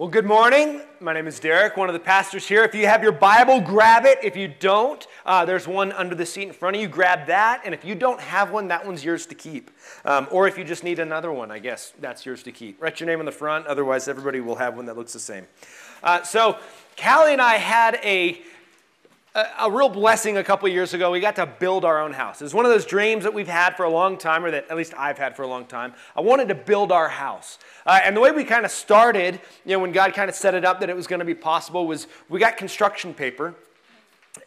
Well, good morning. My name is Derek, one of the pastors here. If you have your Bible, grab it. If you don't, uh, there's one under the seat in front of you. Grab that. And if you don't have one, that one's yours to keep. Um, or if you just need another one, I guess that's yours to keep. Write your name on the front. Otherwise, everybody will have one that looks the same. Uh, so, Callie and I had a a, real blessing a couple years ago. We got to build our own house. It's one of those dreams that we've had for a long time, or that at least I've had for a long time. I wanted to build our house. Uh, and the way we kind of started, you know, when God kind of set it up that it was going to be possible, was we got construction paper.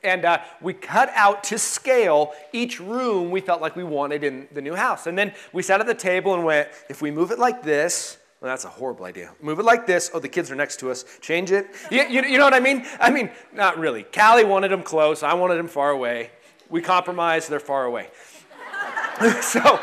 And uh, we cut out to scale each room we felt like we wanted in the new house. And then we sat at the table and went, if we move it like this, well, that's a horrible idea. Move it like this. Oh, the kids are next to us. Change it. You, you, you know what I mean? I mean, not really. Callie wanted them close. I wanted them far away. We compromised. They're far away. so,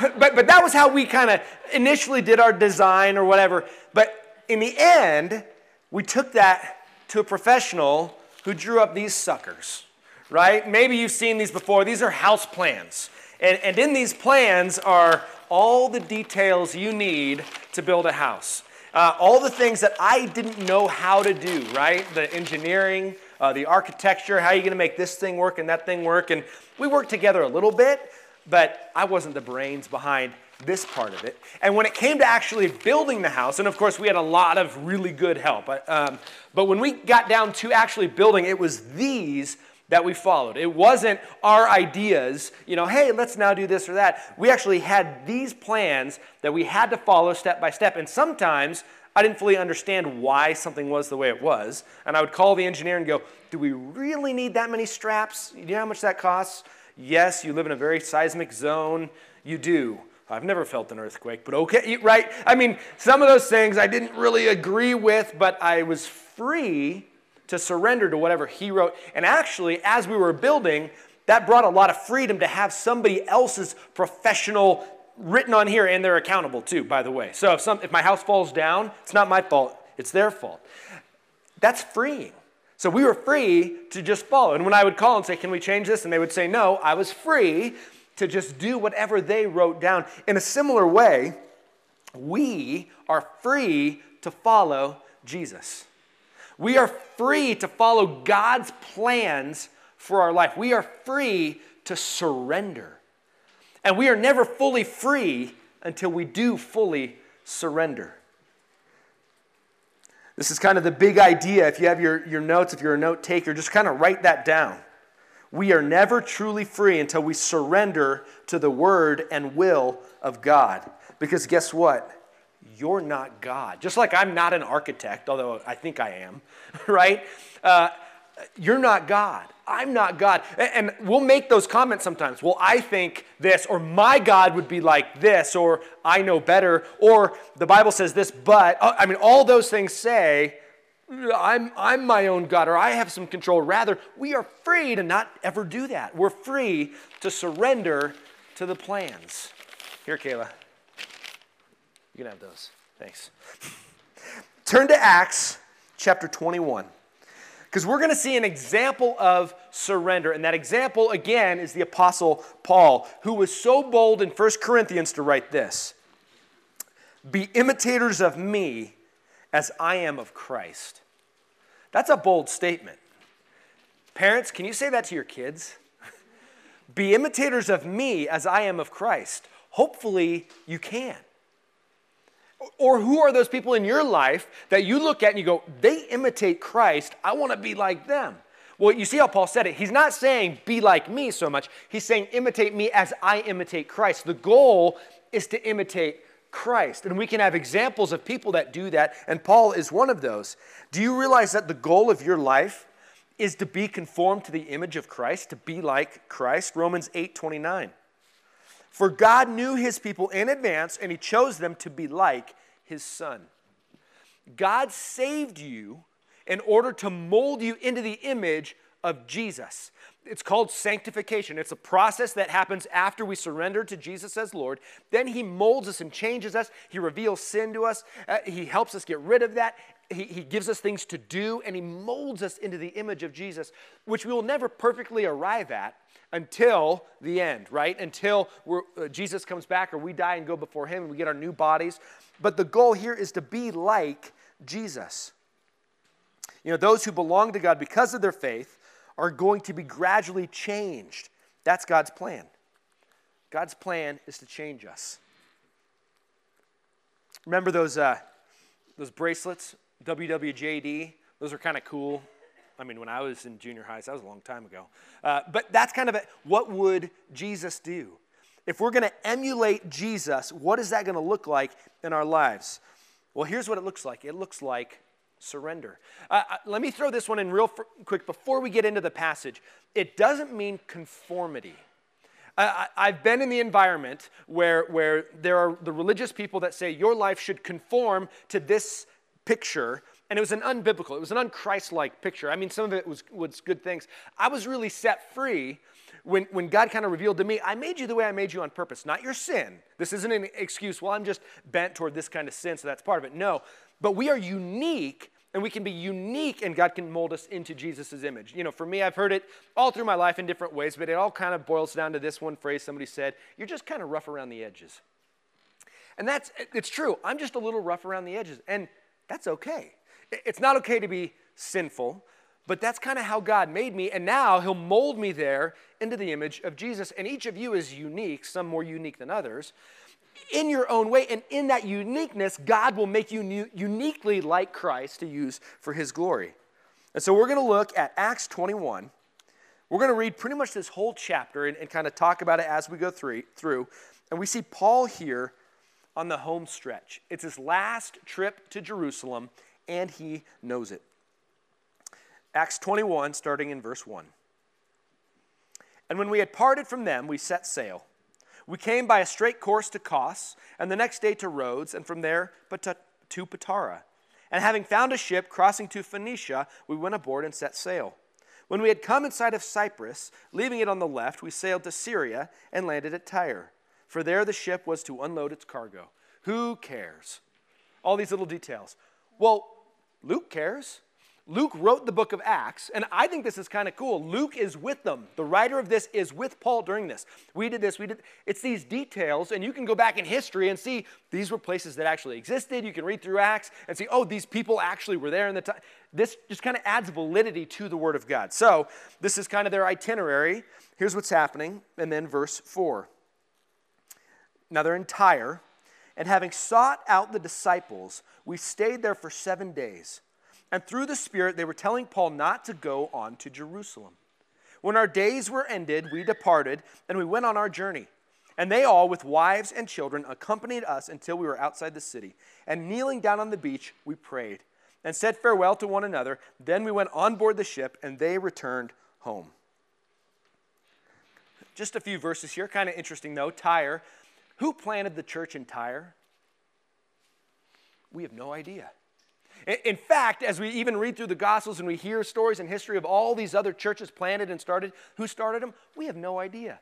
but, but that was how we kind of initially did our design or whatever. But in the end, we took that to a professional who drew up these suckers, right? Maybe you've seen these before. These are house plans. And, and in these plans are all the details you need to build a house. Uh, all the things that I didn't know how to do, right? The engineering, uh, the architecture, how are you going to make this thing work and that thing work? And we worked together a little bit, but I wasn't the brains behind this part of it. And when it came to actually building the house, and of course we had a lot of really good help, um, but when we got down to actually building, it was these that we followed. It wasn't our ideas, you know, hey, let's now do this or that. We actually had these plans that we had to follow step by step. And sometimes I didn't fully understand why something was the way it was. And I would call the engineer and go, do we really need that many straps? You know how much that costs? Yes, you live in a very seismic zone. You do. I've never felt an earthquake, but okay, right? I mean, some of those things I didn't really agree with, but I was free to surrender to whatever he wrote. And actually, as we were building, that brought a lot of freedom to have somebody else's professional written on here, and they're accountable too, by the way. So if, some, if my house falls down, it's not my fault, it's their fault. That's freeing. So we were free to just follow. And when I would call and say, Can we change this? And they would say no, I was free to just do whatever they wrote down. In a similar way, we are free to follow Jesus. We are free to follow God's plans for our life. We are free to surrender. And we are never fully free until we do fully surrender. This is kind of the big idea. If you have your, your notes, if you're a note taker, just kind of write that down. We are never truly free until we surrender to the word and will of God. Because guess what? You're not God. Just like I'm not an architect, although I think I am, right? Uh, you're not God. I'm not God. And we'll make those comments sometimes. Well, I think this, or my God would be like this, or I know better, or the Bible says this, but, uh, I mean, all those things say, I'm, I'm my own God, or I have some control. Rather, we are free to not ever do that. We're free to surrender to the plans. Here, Kayla. You can have those. Thanks. Turn to Acts chapter 21. Because we're going to see an example of surrender. And that example, again, is the Apostle Paul, who was so bold in 1 Corinthians to write this Be imitators of me as I am of Christ. That's a bold statement. Parents, can you say that to your kids? Be imitators of me as I am of Christ. Hopefully, you can. Or who are those people in your life that you look at and you go, they imitate Christ. I want to be like them. Well, you see how Paul said it. He's not saying be like me so much. He's saying imitate me as I imitate Christ. The goal is to imitate Christ. And we can have examples of people that do that, and Paul is one of those. Do you realize that the goal of your life is to be conformed to the image of Christ, to be like Christ? Romans 8 29. For God knew his people in advance, and he chose them to be like his son. God saved you in order to mold you into the image of Jesus. It's called sanctification. It's a process that happens after we surrender to Jesus as Lord. Then He molds us and changes us. He reveals sin to us. Uh, he helps us get rid of that. He, he gives us things to do, and He molds us into the image of Jesus, which we will never perfectly arrive at until the end, right? Until uh, Jesus comes back or we die and go before Him and we get our new bodies. But the goal here is to be like Jesus. You know, those who belong to God because of their faith are going to be gradually changed. That's God's plan. God's plan is to change us. Remember those, uh, those bracelets, WWJD? Those are kind of cool. I mean, when I was in junior high, so that was a long time ago. Uh, but that's kind of a, what would Jesus do? If we're going to emulate Jesus, what is that going to look like in our lives? Well, here's what it looks like it looks like surrender. Uh, uh let me throw this one in real quick before we get into the passage. It doesn't mean conformity. I, have been in the environment where, where there are the religious people that say your life should conform to this picture, and it was an unbiblical, it was an unchrist-like picture. I mean, some of it was, was good things. I was really set free when, when God kind of revealed to me, I made you the way I made you on purpose, not your sin. This isn't an excuse, well, I'm just bent toward this kind of sin, so that's part of it. No, but we are unique and we can be unique and God can mold us into Jesus' image. You know, for me, I've heard it all through my life in different ways, but it all kind of boils down to this one phrase somebody said, you're just kind of rough around the edges. And that's, it's true. I'm just a little rough around the edges, and that's okay. It's not okay to be sinful, but that's kind of how God made me, and now He'll mold me there into the image of Jesus. And each of you is unique, some more unique than others in your own way. And in that uniqueness, God will make you uniquely like Christ to use for his glory. And so we're going to look at Acts 21. We're going to read pretty much this whole chapter and, and kind of talk about it as we go through, through. And we see Paul here on the home stretch. It's his last trip to Jerusalem, and he knows it. Acts 21, starting in verse 1. And when we had parted from them, we set sail we came by a straight course to Kos, and the next day to Rhodes, and from there to Patara. And having found a ship crossing to Phoenicia, we went aboard and set sail. When we had come in sight of Cyprus, leaving it on the left, we sailed to Syria and landed at Tyre. For there the ship was to unload its cargo. Who cares? All these little details. Well, Luke cares. Luke wrote the book of Acts, and I think this is kind of cool. Luke is with them. The writer of this is with Paul during this. We did this, we did. It's these details, and you can go back in history and see these were places that actually existed. You can read through Acts and see, oh, these people actually were there in the time. This just kind of adds validity to the Word of God. So, this is kind of their itinerary. Here's what's happening, and then verse 4. Now they're in Tyre, and having sought out the disciples, we stayed there for seven days and through the Spirit, they were telling Paul not to go on to Jerusalem. When our days were ended, we departed and we went on our journey. And they all, with wives and children, accompanied us until we were outside the city. And kneeling down on the beach, we prayed and said farewell to one another. Then we went on board the ship and they returned home. Just a few verses here, kind of interesting though. Tyre. Who planted the church in Tyre? We have no idea. In fact, as we even read through the Gospels and we hear stories and history of all these other churches planted and started, who started them, we have no idea.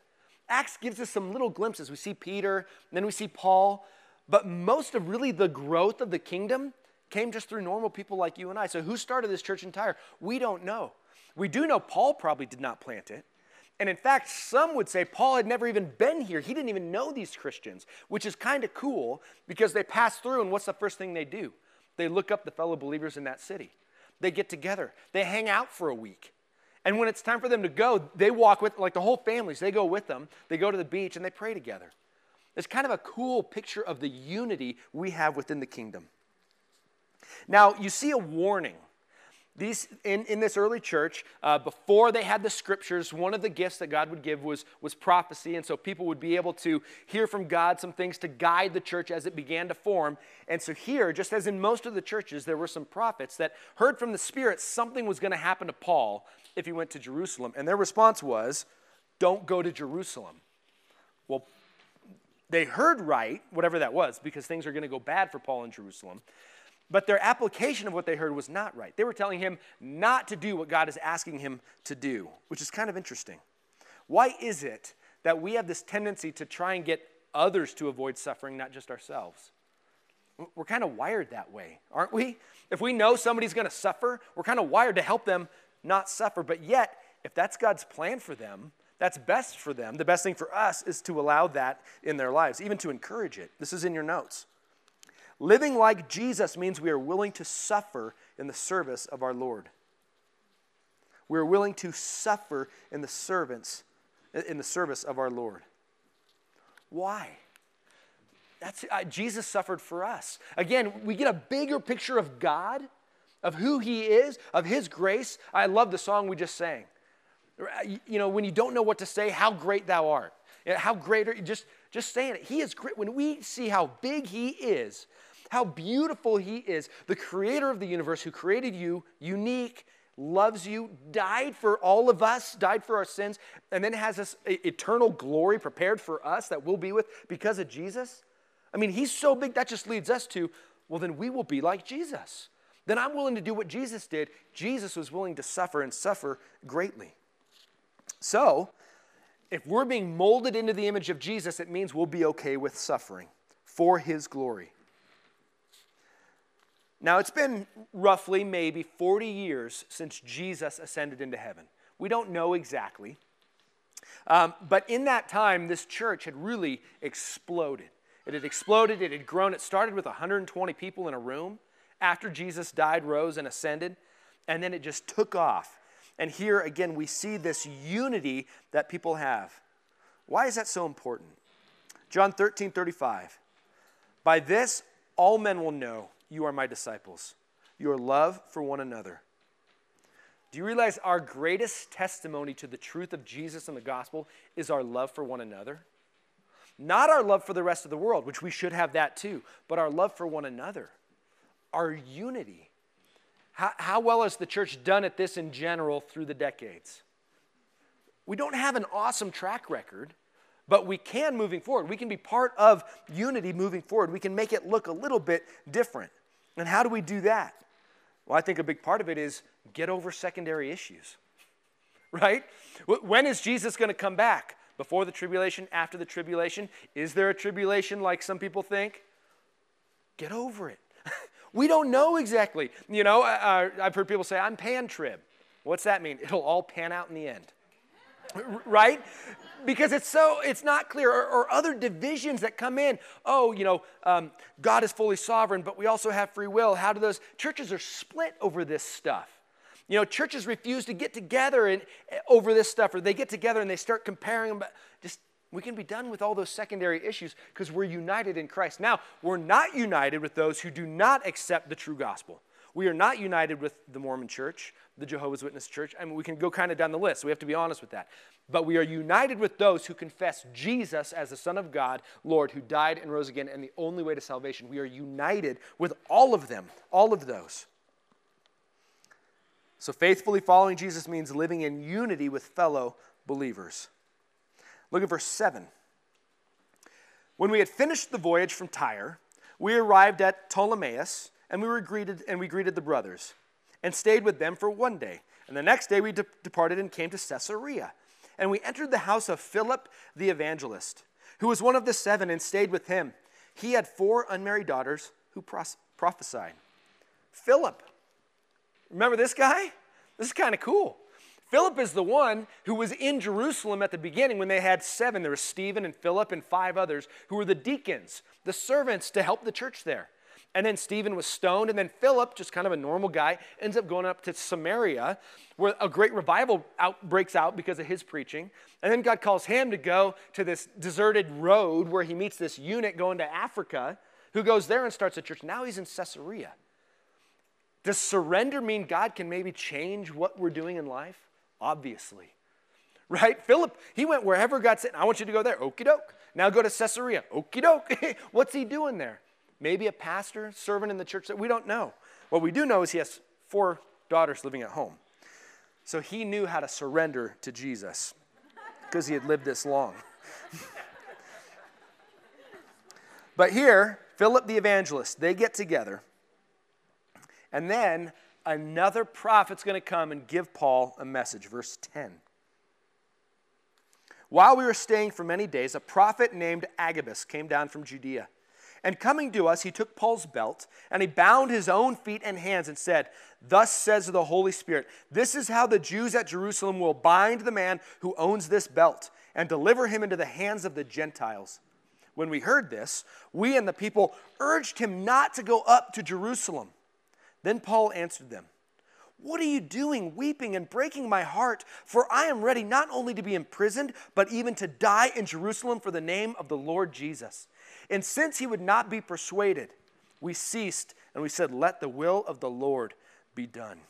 Acts gives us some little glimpses. We see Peter, then we see Paul, but most of really the growth of the kingdom came just through normal people like you and I. So, who started this church in Tyre? We don't know. We do know Paul probably did not plant it. And in fact, some would say Paul had never even been here. He didn't even know these Christians, which is kind of cool because they pass through, and what's the first thing they do? They look up the fellow believers in that city. They get together. They hang out for a week. And when it's time for them to go, they walk with, like the whole families, they go with them. They go to the beach and they pray together. It's kind of a cool picture of the unity we have within the kingdom. Now, you see a warning these, in, in this early church, uh, before they had the scriptures, one of the gifts that God would give was, was prophecy. And so people would be able to hear from God some things to guide the church as it began to form. And so here, just as in most of the churches, there were some prophets that heard from the Spirit something was going to happen to Paul if he went to Jerusalem. And their response was, Don't go to Jerusalem. Well, they heard right, whatever that was, because things are going to go bad for Paul in Jerusalem. But their application of what they heard was not right. They were telling him not to do what God is asking him to do, which is kind of interesting. Why is it that we have this tendency to try and get others to avoid suffering, not just ourselves? We're kind of wired that way, aren't we? If we know somebody's going to suffer, we're kind of wired to help them not suffer. But yet, if that's God's plan for them, that's best for them. The best thing for us is to allow that in their lives, even to encourage it. This is in your notes. Living like Jesus means we are willing to suffer in the service of our Lord. We are willing to suffer in the servants in the service of our Lord. Why? That's uh, Jesus suffered for us. Again, we get a bigger picture of God, of who he is, of his grace. I love the song we just sang. You know, when you don't know what to say, how great thou art. How great are you? Just, just saying it. He is great. When we see how big he is, how beautiful he is, the creator of the universe who created you, unique, loves you, died for all of us, died for our sins, and then has this eternal glory prepared for us that we'll be with because of Jesus. I mean, he's so big that just leads us to, well, then we will be like Jesus. Then I'm willing to do what Jesus did. Jesus was willing to suffer and suffer greatly. So, if we're being molded into the image of Jesus, it means we'll be okay with suffering for his glory. Now, it's been roughly maybe 40 years since Jesus ascended into heaven. We don't know exactly. Um, but in that time, this church had really exploded. It had exploded, it had grown. It started with 120 people in a room after Jesus died, rose, and ascended, and then it just took off. And here again, we see this unity that people have. Why is that so important? John 13, 35. By this, all men will know you are my disciples, your love for one another. Do you realize our greatest testimony to the truth of Jesus and the gospel is our love for one another? Not our love for the rest of the world, which we should have that too, but our love for one another, our unity. How, how well has the church done at this in general through the decades? We don't have an awesome track record, but we can moving forward. We can be part of unity moving forward. We can make it look a little bit different. And how do we do that? Well, I think a big part of it is get over secondary issues, right? When is Jesus going to come back? Before the tribulation, after the tribulation? Is there a tribulation like some people think? Get over it. We don't know exactly. You know, uh, I've heard people say, I'm pan trib. What's that mean? It'll all pan out in the end. right? Because it's so, it's not clear. Or, or, other divisions that come in. Oh, you know, um, God is fully sovereign, but we also have free will. How do those churches are split over this stuff? You know, churches refuse to get together and eh, over this stuff, or they get together and they start comparing them. Just we can be done with all those secondary issues because we're united in Christ. Now, we're not united with those who do not accept the true gospel. We are not united with the Mormon church, the Jehovah's Witness church. I mean, we can go kind of down the list. So we have to be honest with that. But we are united with those who confess Jesus as the Son of God, Lord, who died and rose again, and the only way to salvation. We are united with all of them, all of those. So, faithfully following Jesus means living in unity with fellow believers. Look at verse 7. When we had finished the voyage from Tyre, we arrived at Ptolemais, and we were greeted and we greeted the brothers, and stayed with them for one day. And the next day we de- departed and came to Caesarea. And we entered the house of Philip the evangelist, who was one of the seven, and stayed with him. He had four unmarried daughters who pros- prophesied. Philip, remember this guy? This is kind of cool. Philip is the one who was in Jerusalem at the beginning when they had seven. There was Stephen and Philip and five others who were the deacons, the servants to help the church there. And then Stephen was stoned, and then Philip, just kind of a normal guy, ends up going up to Samaria, where a great revival out, breaks out because of his preaching. And then God calls him to go to this deserted road where he meets this eunuch going to Africa, who goes there and starts a church. Now he's in Caesarea. Does surrender mean God can maybe change what we're doing in life? obviously. Right? Philip, he went wherever God said, I want you to go there. Okie doke. Now go to Caesarea. Okie doke. What's he doing there? Maybe a pastor, servant in the church that we don't know. What we do know is he has four daughters living at home. So he knew how to surrender to Jesus because he had lived this long. but here, Philip the evangelist, they get together. And then another prophet's going to come and give Paul a message. Verse 10. While we were staying for many days, a prophet named Agabus came down from Judea. And coming to us, he took Paul's belt and he bound his own feet and hands and said, Thus says the Holy Spirit, this is how the Jews at Jerusalem will bind the man who owns this belt and deliver him into the hands of the Gentiles. When we heard this, we and the people urged him not to go up to Jerusalem. Then Paul answered them, What are you doing, weeping and breaking my heart? For I am ready not only to be imprisoned, but even to die in Jerusalem for the name of the Lord Jesus. And since he would not be persuaded, we ceased and we said, Let the will of the Lord be done.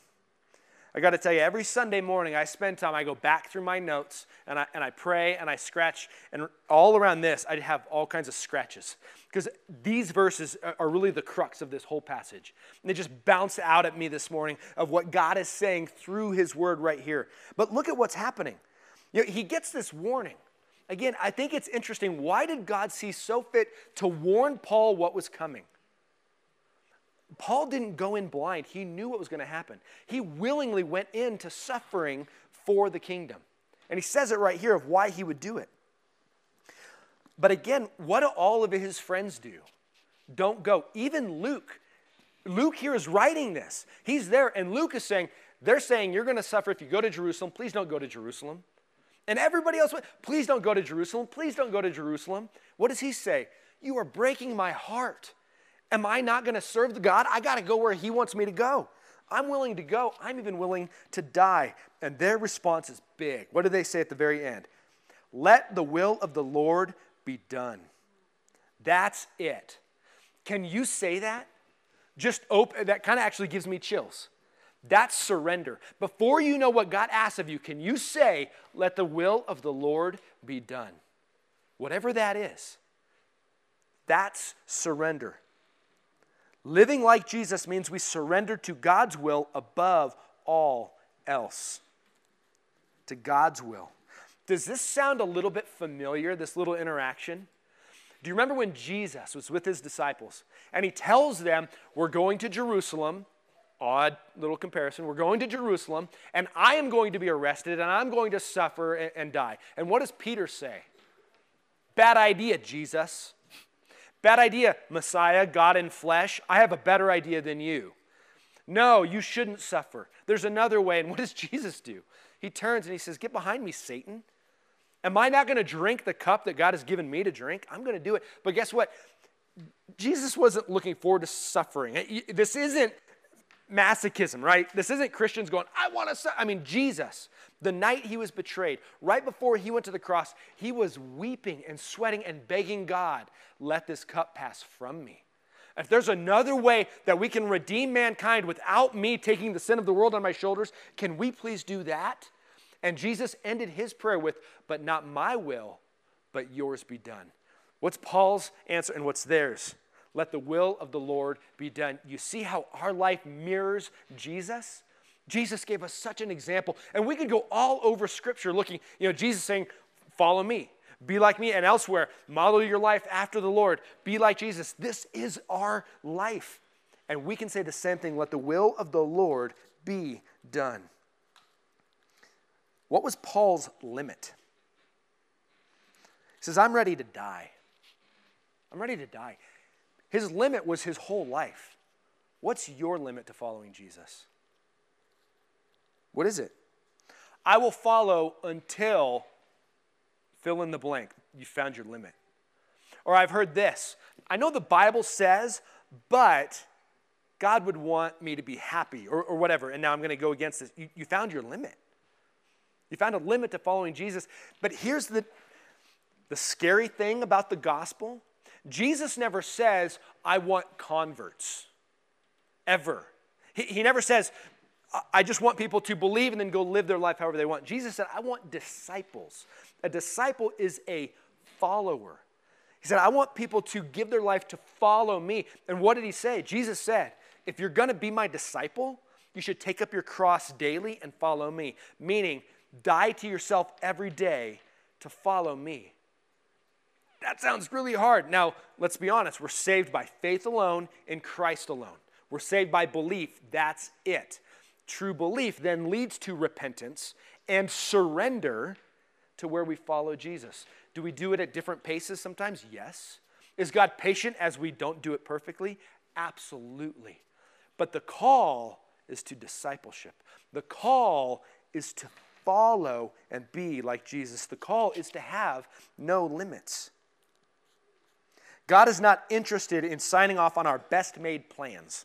I got to tell you, every Sunday morning I spend time, I go back through my notes and I, and I pray and I scratch. And all around this, I have all kinds of scratches because these verses are really the crux of this whole passage. And they just bounce out at me this morning of what God is saying through his word right here. But look at what's happening. You know, he gets this warning. Again, I think it's interesting. Why did God see so fit to warn Paul what was coming? Paul didn't go in blind. He knew what was going to happen. He willingly went into suffering for the kingdom. And he says it right here of why he would do it. But again, what do all of his friends do? Don't go. Even Luke, Luke here is writing this. He's there, and Luke is saying, they're saying you're going to suffer if you go to Jerusalem. Please don't go to Jerusalem. And everybody else went, please don't go to Jerusalem. Please don't go to Jerusalem. What does he say? You are breaking my heart. Am I not going to serve the God? I got to go where He wants me to go. I'm willing to go. I'm even willing to die. And their response is big. What do they say at the very end? Let the will of the Lord be done. That's it. Can you say that? Just open, that kind of actually gives me chills. That's surrender. Before you know what God asks of you, can you say, Let the will of the Lord be done? Whatever that is, that's surrender. Living like Jesus means we surrender to God's will above all else. To God's will. Does this sound a little bit familiar, this little interaction? Do you remember when Jesus was with his disciples and he tells them, We're going to Jerusalem? Odd little comparison. We're going to Jerusalem and I am going to be arrested and I'm going to suffer and, and die. And what does Peter say? Bad idea, Jesus. Bad idea, Messiah, God in flesh. I have a better idea than you. No, you shouldn't suffer. There's another way. And what does Jesus do? He turns and he says, Get behind me, Satan. Am I not going to drink the cup that God has given me to drink? I'm going to do it. But guess what? Jesus wasn't looking forward to suffering. This isn't masochism, right? This isn't Christians going, I want to. I mean, Jesus the night he was betrayed, right before he went to the cross, he was weeping and sweating and begging God, let this cup pass from me. If there's another way that we can redeem mankind without me taking the sin of the world on my shoulders, can we please do that? And Jesus ended his prayer with, But not my will, but yours be done. What's Paul's answer and what's theirs? Let the will of the Lord be done. You see how our life mirrors Jesus? Jesus gave us such an example. And we could go all over Scripture looking, you know, Jesus saying, Follow me, be like me, and elsewhere, model your life after the Lord, be like Jesus. This is our life. And we can say the same thing let the will of the Lord be done. What was Paul's limit? He says, I'm ready to die. I'm ready to die. His limit was his whole life. What's your limit to following Jesus? What is it? I will follow until fill in the blank. You found your limit. Or I've heard this. I know the Bible says, but God would want me to be happy or, or whatever. And now I'm going to go against this. You, you found your limit. You found a limit to following Jesus. But here's the, the scary thing about the gospel Jesus never says, I want converts, ever. He, he never says, I just want people to believe and then go live their life however they want. Jesus said, I want disciples. A disciple is a follower. He said, I want people to give their life to follow me. And what did he say? Jesus said, if you're going to be my disciple, you should take up your cross daily and follow me. Meaning, die to yourself every day to follow me. That sounds really hard. Now, let's be honest. We're saved by faith alone in Christ alone. We're saved by belief. That's it. True belief then leads to repentance and surrender to where we follow Jesus. Do we do it at different paces sometimes? Yes. Is God patient as we don't do it perfectly? Absolutely. But the call is to discipleship. The call is to follow and be like Jesus. The call is to have no limits. God is not interested in signing off on our best made plans.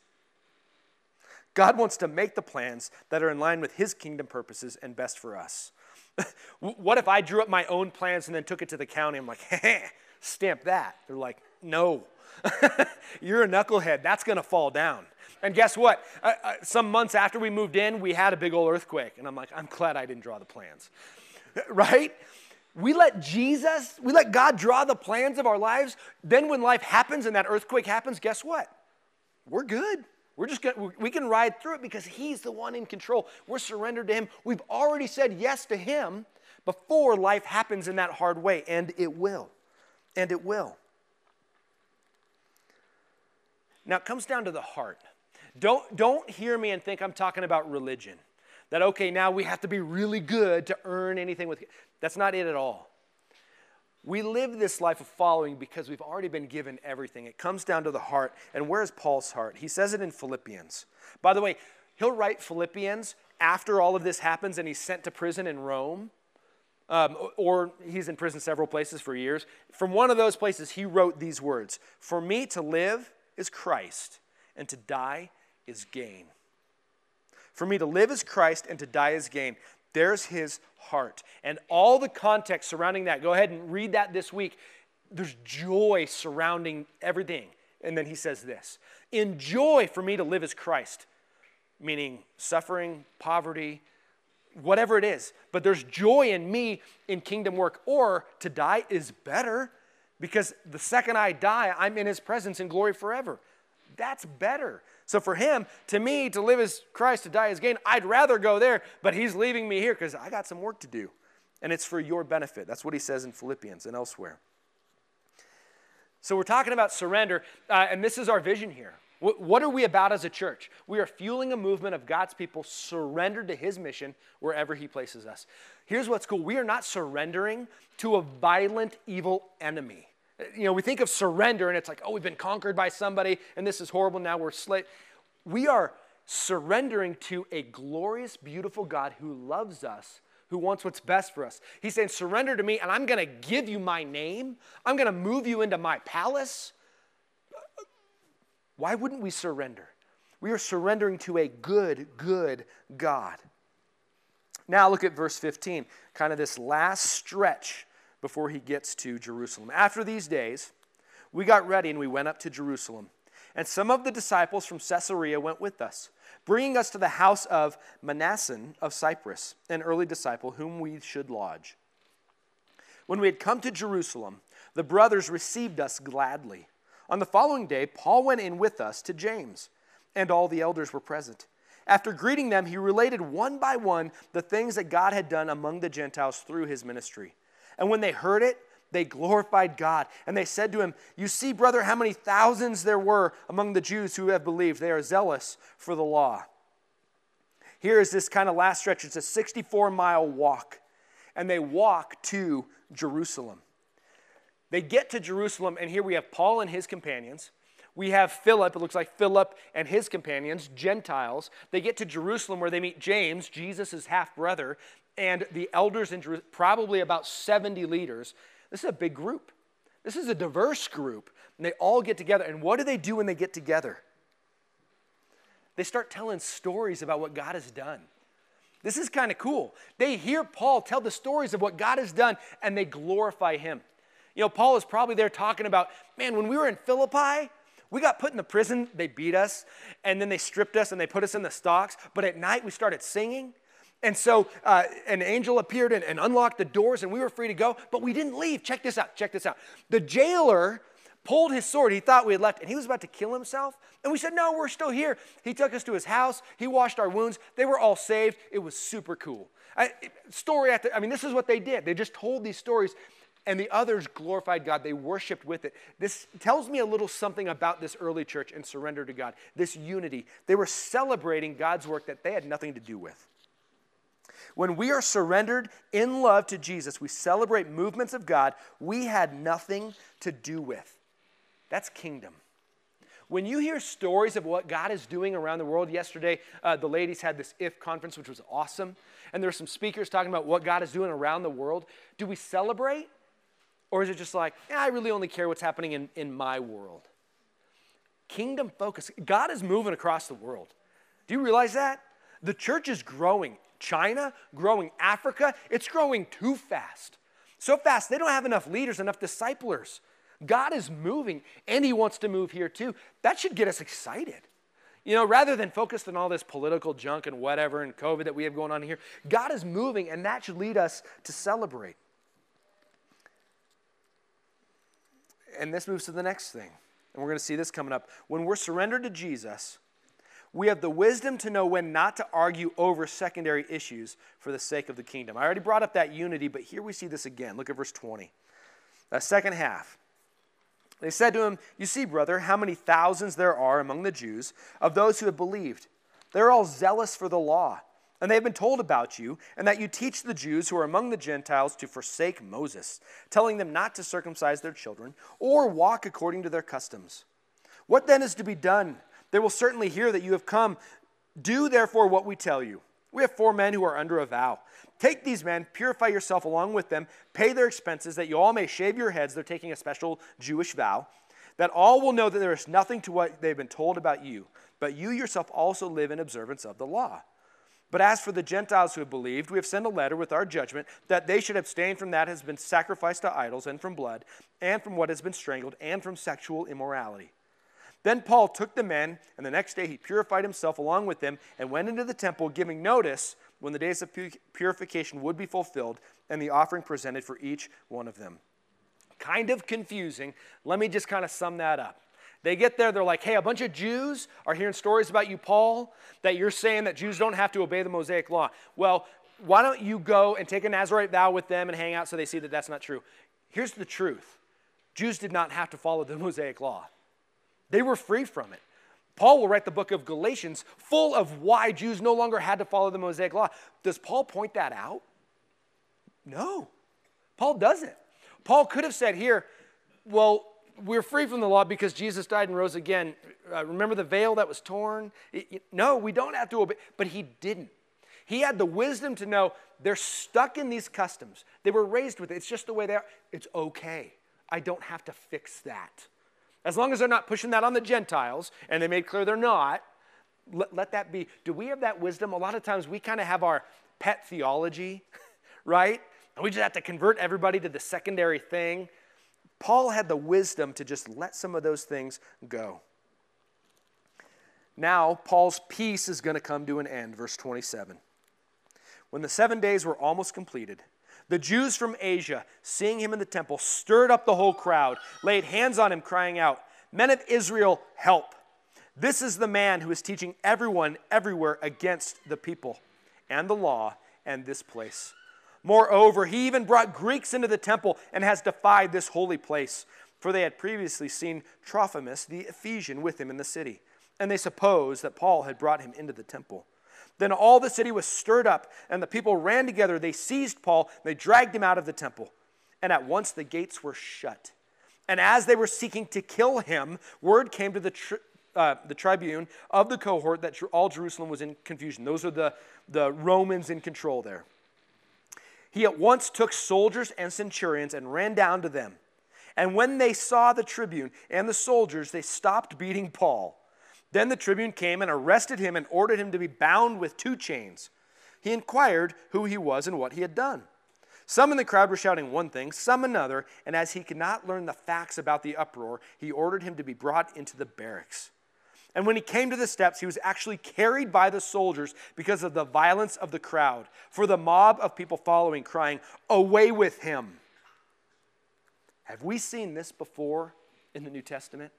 God wants to make the plans that are in line with His kingdom purposes and best for us. what if I drew up my own plans and then took it to the county? I'm like, hey, stamp that. They're like, no, you're a knucklehead. That's going to fall down. And guess what? Uh, uh, some months after we moved in, we had a big old earthquake. And I'm like, I'm glad I didn't draw the plans. right? We let Jesus, we let God draw the plans of our lives. Then when life happens and that earthquake happens, guess what? We're good. We're just gonna, we can ride through it because He's the one in control. We're surrendered to Him. We've already said yes to Him before life happens in that hard way, and it will. And it will. Now it comes down to the heart. Don't, don't hear me and think I'm talking about religion. That, okay, now we have to be really good to earn anything with. That's not it at all. We live this life of following because we've already been given everything. It comes down to the heart. And where's Paul's heart? He says it in Philippians. By the way, he'll write Philippians after all of this happens and he's sent to prison in Rome. Um, or he's in prison several places for years. From one of those places, he wrote these words For me to live is Christ, and to die is gain. For me to live is Christ, and to die is gain. There's his heart. And all the context surrounding that, go ahead and read that this week. There's joy surrounding everything. And then he says this In joy for me to live as Christ, meaning suffering, poverty, whatever it is. But there's joy in me in kingdom work. Or to die is better because the second I die, I'm in his presence in glory forever. That's better. So for him, to me, to live as Christ, to die as gain, I'd rather go there, but he's leaving me here because I got some work to do. And it's for your benefit. That's what he says in Philippians and elsewhere. So we're talking about surrender, uh, and this is our vision here. What are we about as a church? We are fueling a movement of God's people surrendered to his mission wherever he places us. Here's what's cool we are not surrendering to a violent, evil enemy. You know, we think of surrender and it's like, oh, we've been conquered by somebody and this is horrible, now we're slave. We are surrendering to a glorious, beautiful God who loves us, who wants what's best for us. He's saying, surrender to me and I'm going to give you my name. I'm going to move you into my palace. Why wouldn't we surrender? We are surrendering to a good, good God. Now look at verse 15, kind of this last stretch before he gets to Jerusalem. After these days, we got ready and we went up to Jerusalem. And some of the disciples from Caesarea went with us, bringing us to the house of Mnason of Cyprus, an early disciple whom we should lodge. When we had come to Jerusalem, the brothers received us gladly. On the following day, Paul went in with us to James, and all the elders were present. After greeting them, he related one by one the things that God had done among the Gentiles through his ministry. And when they heard it, they glorified God. And they said to him, You see, brother, how many thousands there were among the Jews who have believed. They are zealous for the law. Here is this kind of last stretch. It's a 64 mile walk. And they walk to Jerusalem. They get to Jerusalem, and here we have Paul and his companions. We have Philip, it looks like Philip and his companions, Gentiles. They get to Jerusalem where they meet James, Jesus' half brother, and the elders probably about 70 leaders. This is a big group. This is a diverse group. And they all get together. And what do they do when they get together? They start telling stories about what God has done. This is kind of cool. They hear Paul tell the stories of what God has done and they glorify him. You know, Paul is probably there talking about, man, when we were in Philippi, we got put in the prison, they beat us, and then they stripped us and they put us in the stocks. But at night we started singing and so uh, an angel appeared and, and unlocked the doors, and we were free to go, but we didn't leave. Check this out. Check this out. The jailer pulled his sword. He thought we had left, and he was about to kill himself. And we said, No, we're still here. He took us to his house. He washed our wounds. They were all saved. It was super cool. I, story after, I mean, this is what they did. They just told these stories, and the others glorified God. They worshiped with it. This tells me a little something about this early church and surrender to God, this unity. They were celebrating God's work that they had nothing to do with. When we are surrendered in love to Jesus, we celebrate movements of God we had nothing to do with. That's kingdom. When you hear stories of what God is doing around the world, yesterday uh, the ladies had this IF conference, which was awesome. And there were some speakers talking about what God is doing around the world. Do we celebrate? Or is it just like, yeah, I really only care what's happening in, in my world? Kingdom focus. God is moving across the world. Do you realize that? The church is growing. China, growing Africa, it's growing too fast. So fast, they don't have enough leaders, enough disciplers. God is moving, and He wants to move here too. That should get us excited. You know, rather than focused on all this political junk and whatever and COVID that we have going on here, God is moving, and that should lead us to celebrate. And this moves to the next thing. And we're going to see this coming up. When we're surrendered to Jesus, we have the wisdom to know when not to argue over secondary issues for the sake of the kingdom. I already brought up that unity, but here we see this again. Look at verse 20. The second half. They said to him, You see, brother, how many thousands there are among the Jews of those who have believed. They're all zealous for the law, and they have been told about you, and that you teach the Jews who are among the Gentiles to forsake Moses, telling them not to circumcise their children or walk according to their customs. What then is to be done? They will certainly hear that you have come. Do therefore what we tell you. We have four men who are under a vow. Take these men, purify yourself along with them, pay their expenses, that you all may shave your heads. They're taking a special Jewish vow. That all will know that there is nothing to what they've been told about you, but you yourself also live in observance of the law. But as for the Gentiles who have believed, we have sent a letter with our judgment that they should abstain from that has been sacrificed to idols, and from blood, and from what has been strangled, and from sexual immorality. Then Paul took the men, and the next day he purified himself along with them, and went into the temple, giving notice when the days of purification would be fulfilled and the offering presented for each one of them. Kind of confusing. Let me just kind of sum that up. They get there, they're like, hey, a bunch of Jews are hearing stories about you, Paul, that you're saying that Jews don't have to obey the Mosaic law. Well, why don't you go and take a Nazarite vow with them and hang out so they see that that's not true? Here's the truth Jews did not have to follow the Mosaic law, they were free from it. Paul will write the book of Galatians full of why Jews no longer had to follow the Mosaic law. Does Paul point that out? No. Paul doesn't. Paul could have said here, well, we're free from the law because Jesus died and rose again. Uh, remember the veil that was torn? It, it, no, we don't have to obey. But he didn't. He had the wisdom to know they're stuck in these customs. They were raised with it. It's just the way they are. It's okay. I don't have to fix that. As long as they're not pushing that on the Gentiles, and they made clear they're not, let, let that be. Do we have that wisdom? A lot of times we kind of have our pet theology, right? And we just have to convert everybody to the secondary thing. Paul had the wisdom to just let some of those things go. Now, Paul's peace is going to come to an end, verse 27. When the seven days were almost completed, the Jews from Asia, seeing him in the temple, stirred up the whole crowd, laid hands on him, crying out, Men of Israel, help! This is the man who is teaching everyone everywhere against the people and the law and this place. Moreover, he even brought Greeks into the temple and has defied this holy place, for they had previously seen Trophimus the Ephesian with him in the city, and they supposed that Paul had brought him into the temple. Then all the city was stirred up, and the people ran together. They seized Paul, they dragged him out of the temple. And at once the gates were shut. And as they were seeking to kill him, word came to the, tri- uh, the tribune of the cohort that all Jerusalem was in confusion. Those are the, the Romans in control there. He at once took soldiers and centurions and ran down to them. And when they saw the tribune and the soldiers, they stopped beating Paul. Then the tribune came and arrested him and ordered him to be bound with two chains. He inquired who he was and what he had done. Some in the crowd were shouting one thing, some another, and as he could not learn the facts about the uproar, he ordered him to be brought into the barracks. And when he came to the steps, he was actually carried by the soldiers because of the violence of the crowd, for the mob of people following, crying, Away with him! Have we seen this before in the New Testament?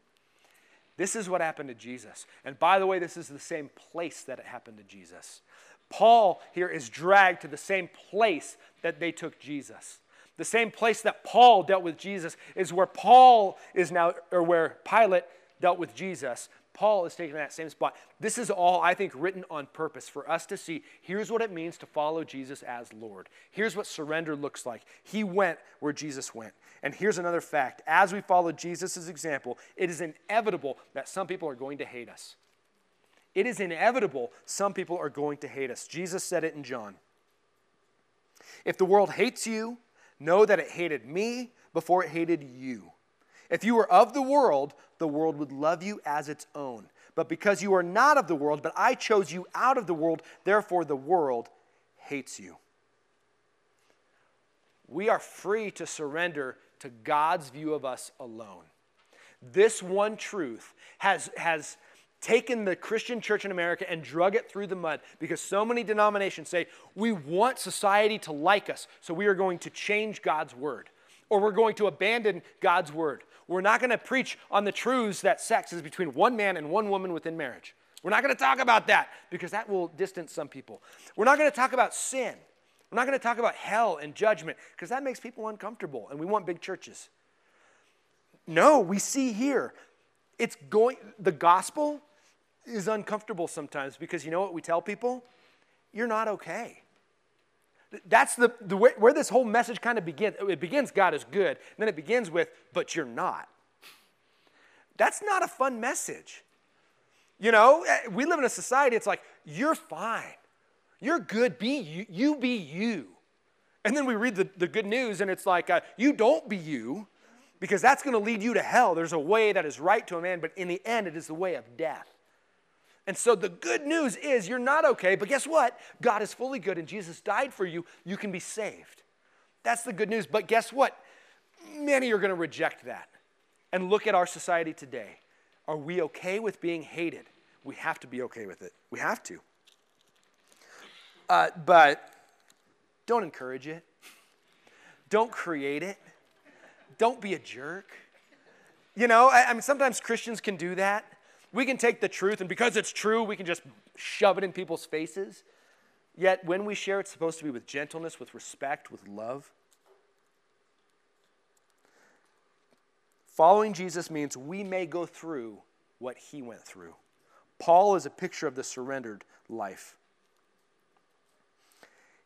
This is what happened to Jesus. And by the way, this is the same place that it happened to Jesus. Paul here is dragged to the same place that they took Jesus. The same place that Paul dealt with Jesus is where Paul is now, or where Pilate dealt with Jesus. Paul is taking that same spot. This is all, I think, written on purpose for us to see here's what it means to follow Jesus as Lord. Here's what surrender looks like. He went where Jesus went. And here's another fact as we follow Jesus' example, it is inevitable that some people are going to hate us. It is inevitable some people are going to hate us. Jesus said it in John. If the world hates you, know that it hated me before it hated you. If you were of the world, the world would love you as its own. But because you are not of the world, but I chose you out of the world, therefore the world hates you. We are free to surrender to God's view of us alone. This one truth has, has taken the Christian church in America and drug it through the mud because so many denominations say, we want society to like us, so we are going to change God's word, or we're going to abandon God's word. We're not going to preach on the truths that sex is between one man and one woman within marriage. We're not going to talk about that because that will distance some people. We're not going to talk about sin. We're not going to talk about hell and judgment because that makes people uncomfortable and we want big churches. No, we see here it's going the gospel is uncomfortable sometimes because you know what we tell people? You're not okay. That's the, the way, where this whole message kind of begins. It begins, God is good. then it begins with, but you're not. That's not a fun message. You know, eh, we live in a society, it's like, you're fine. You're good, be you, you be you. And then we read the, the good news, and it's like, uh, you don't be you, because that's going to lead you to hell. There's a way that is right to a man, but in the end, it is the way of death. And so the good news is you're not okay, but guess what? God is fully good and Jesus died for you. You can be saved. That's the good news. But guess what? Many are going to reject that. And look at our society today. Are we okay with being hated? We have to be okay with it. We have to. Uh, but don't encourage it, don't create it, don't be a jerk. You know, I, I mean, sometimes Christians can do that. We can take the truth, and because it's true, we can just shove it in people's faces. Yet, when we share, it's supposed to be with gentleness, with respect, with love. Following Jesus means we may go through what he went through. Paul is a picture of the surrendered life.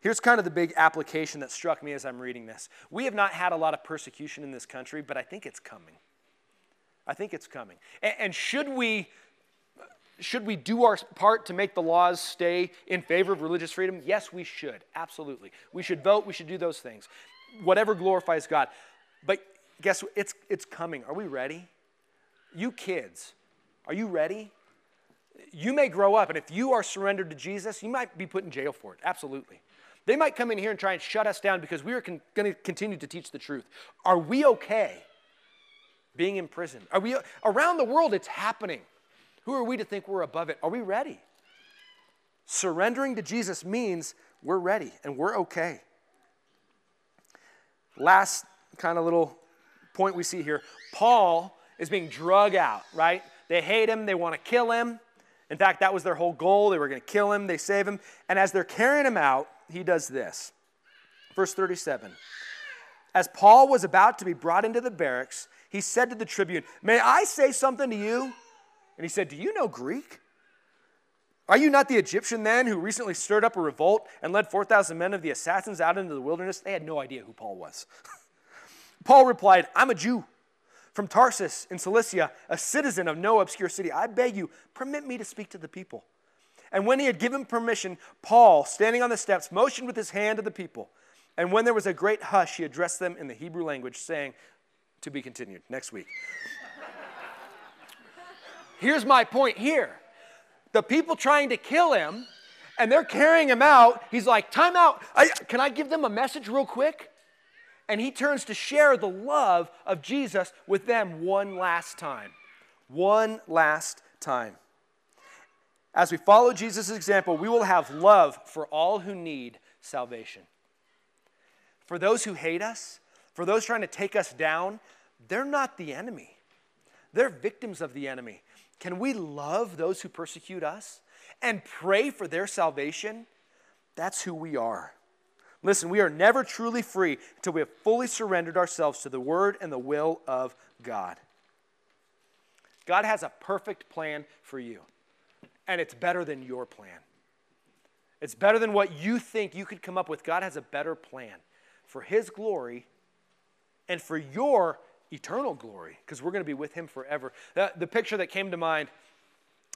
Here's kind of the big application that struck me as I'm reading this. We have not had a lot of persecution in this country, but I think it's coming. I think it's coming. And, and should we should we do our part to make the laws stay in favor of religious freedom? Yes, we should. Absolutely. We should vote, we should do those things. Whatever glorifies God. But guess what? It's, it's coming. Are we ready? You kids, are you ready? You may grow up, and if you are surrendered to Jesus, you might be put in jail for it. Absolutely. They might come in here and try and shut us down because we are con- going to continue to teach the truth. Are we okay being in prison? Are we around the world? It's happening. Who are we to think we're above it? Are we ready? Surrendering to Jesus means we're ready and we're okay. Last kind of little point we see here Paul is being drug out, right? They hate him, they want to kill him. In fact, that was their whole goal. They were going to kill him, they save him. And as they're carrying him out, he does this. Verse 37. As Paul was about to be brought into the barracks, he said to the tribune, May I say something to you? And he said, Do you know Greek? Are you not the Egyptian then who recently stirred up a revolt and led 4,000 men of the assassins out into the wilderness? They had no idea who Paul was. Paul replied, I'm a Jew from Tarsus in Cilicia, a citizen of no obscure city. I beg you, permit me to speak to the people. And when he had given permission, Paul, standing on the steps, motioned with his hand to the people. And when there was a great hush, he addressed them in the Hebrew language, saying, To be continued next week. Here's my point here the people trying to kill him, and they're carrying him out. He's like, Time out. I, can I give them a message real quick? And he turns to share the love of Jesus with them one last time. One last time. As we follow Jesus' example, we will have love for all who need salvation. For those who hate us, for those trying to take us down, they're not the enemy. They're victims of the enemy. Can we love those who persecute us and pray for their salvation? That's who we are. Listen, we are never truly free until we have fully surrendered ourselves to the word and the will of God. God has a perfect plan for you, and it's better than your plan. It's better than what you think you could come up with. God has a better plan for His glory and for your eternal glory because we're going to be with him forever. The, picture that came to mind,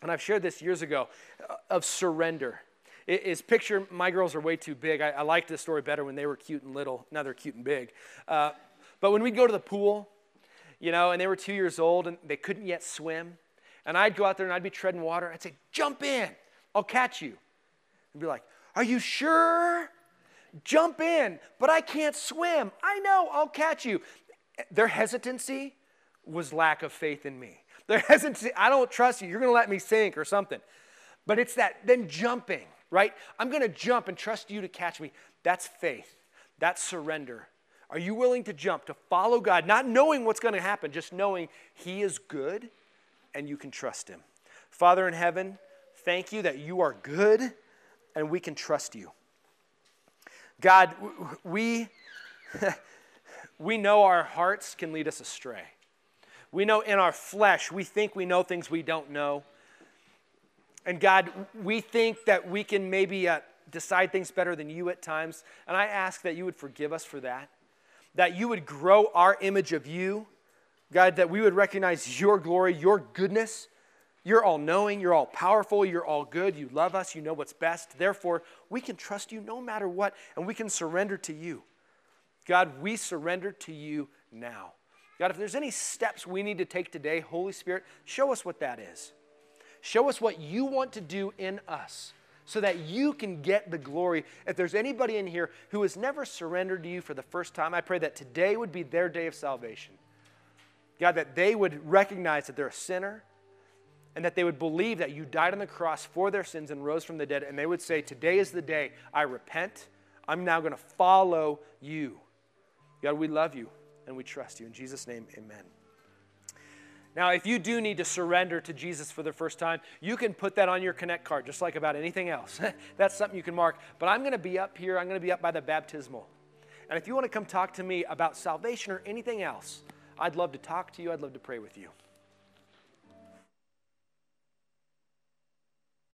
and I've shared this years ago, of surrender is picture my girls are way too big. I, I liked this story better when they were cute and little. Now they're cute and big. Uh, But when we'd go to the pool, you know, and they were two years old and they couldn't yet swim, and I'd go out there and I'd be treading water, I'd say, Jump in, I'll catch you. And be like, Are you sure? Jump in, but I can't swim. I know, I'll catch you. Their hesitancy was lack of faith in me. Their hesitancy, I don't trust you, you're gonna let me sink or something. But it's that then jumping, right? I'm gonna jump and trust you to catch me. That's faith, that's surrender. Are you willing to jump, to follow God, not knowing what's gonna happen, just knowing He is good and you can trust Him? Father in heaven, thank you that you are good and we can trust you. God, we, we know our hearts can lead us astray. We know in our flesh, we think we know things we don't know. And God, we think that we can maybe uh, decide things better than you at times. And I ask that you would forgive us for that, that you would grow our image of you. God, that we would recognize your glory, your goodness. You're all knowing, you're all powerful, you're all good, you love us, you know what's best. Therefore, we can trust you no matter what, and we can surrender to you. God, we surrender to you now. God, if there's any steps we need to take today, Holy Spirit, show us what that is. Show us what you want to do in us so that you can get the glory. If there's anybody in here who has never surrendered to you for the first time, I pray that today would be their day of salvation. God, that they would recognize that they're a sinner and that they would believe that you died on the cross for their sins and rose from the dead, and they would say, Today is the day I repent. I'm now going to follow you. God, we love you and we trust you. In Jesus' name, amen. Now, if you do need to surrender to Jesus for the first time, you can put that on your Connect card, just like about anything else. That's something you can mark. But I'm going to be up here, I'm going to be up by the baptismal. And if you want to come talk to me about salvation or anything else, I'd love to talk to you, I'd love to pray with you.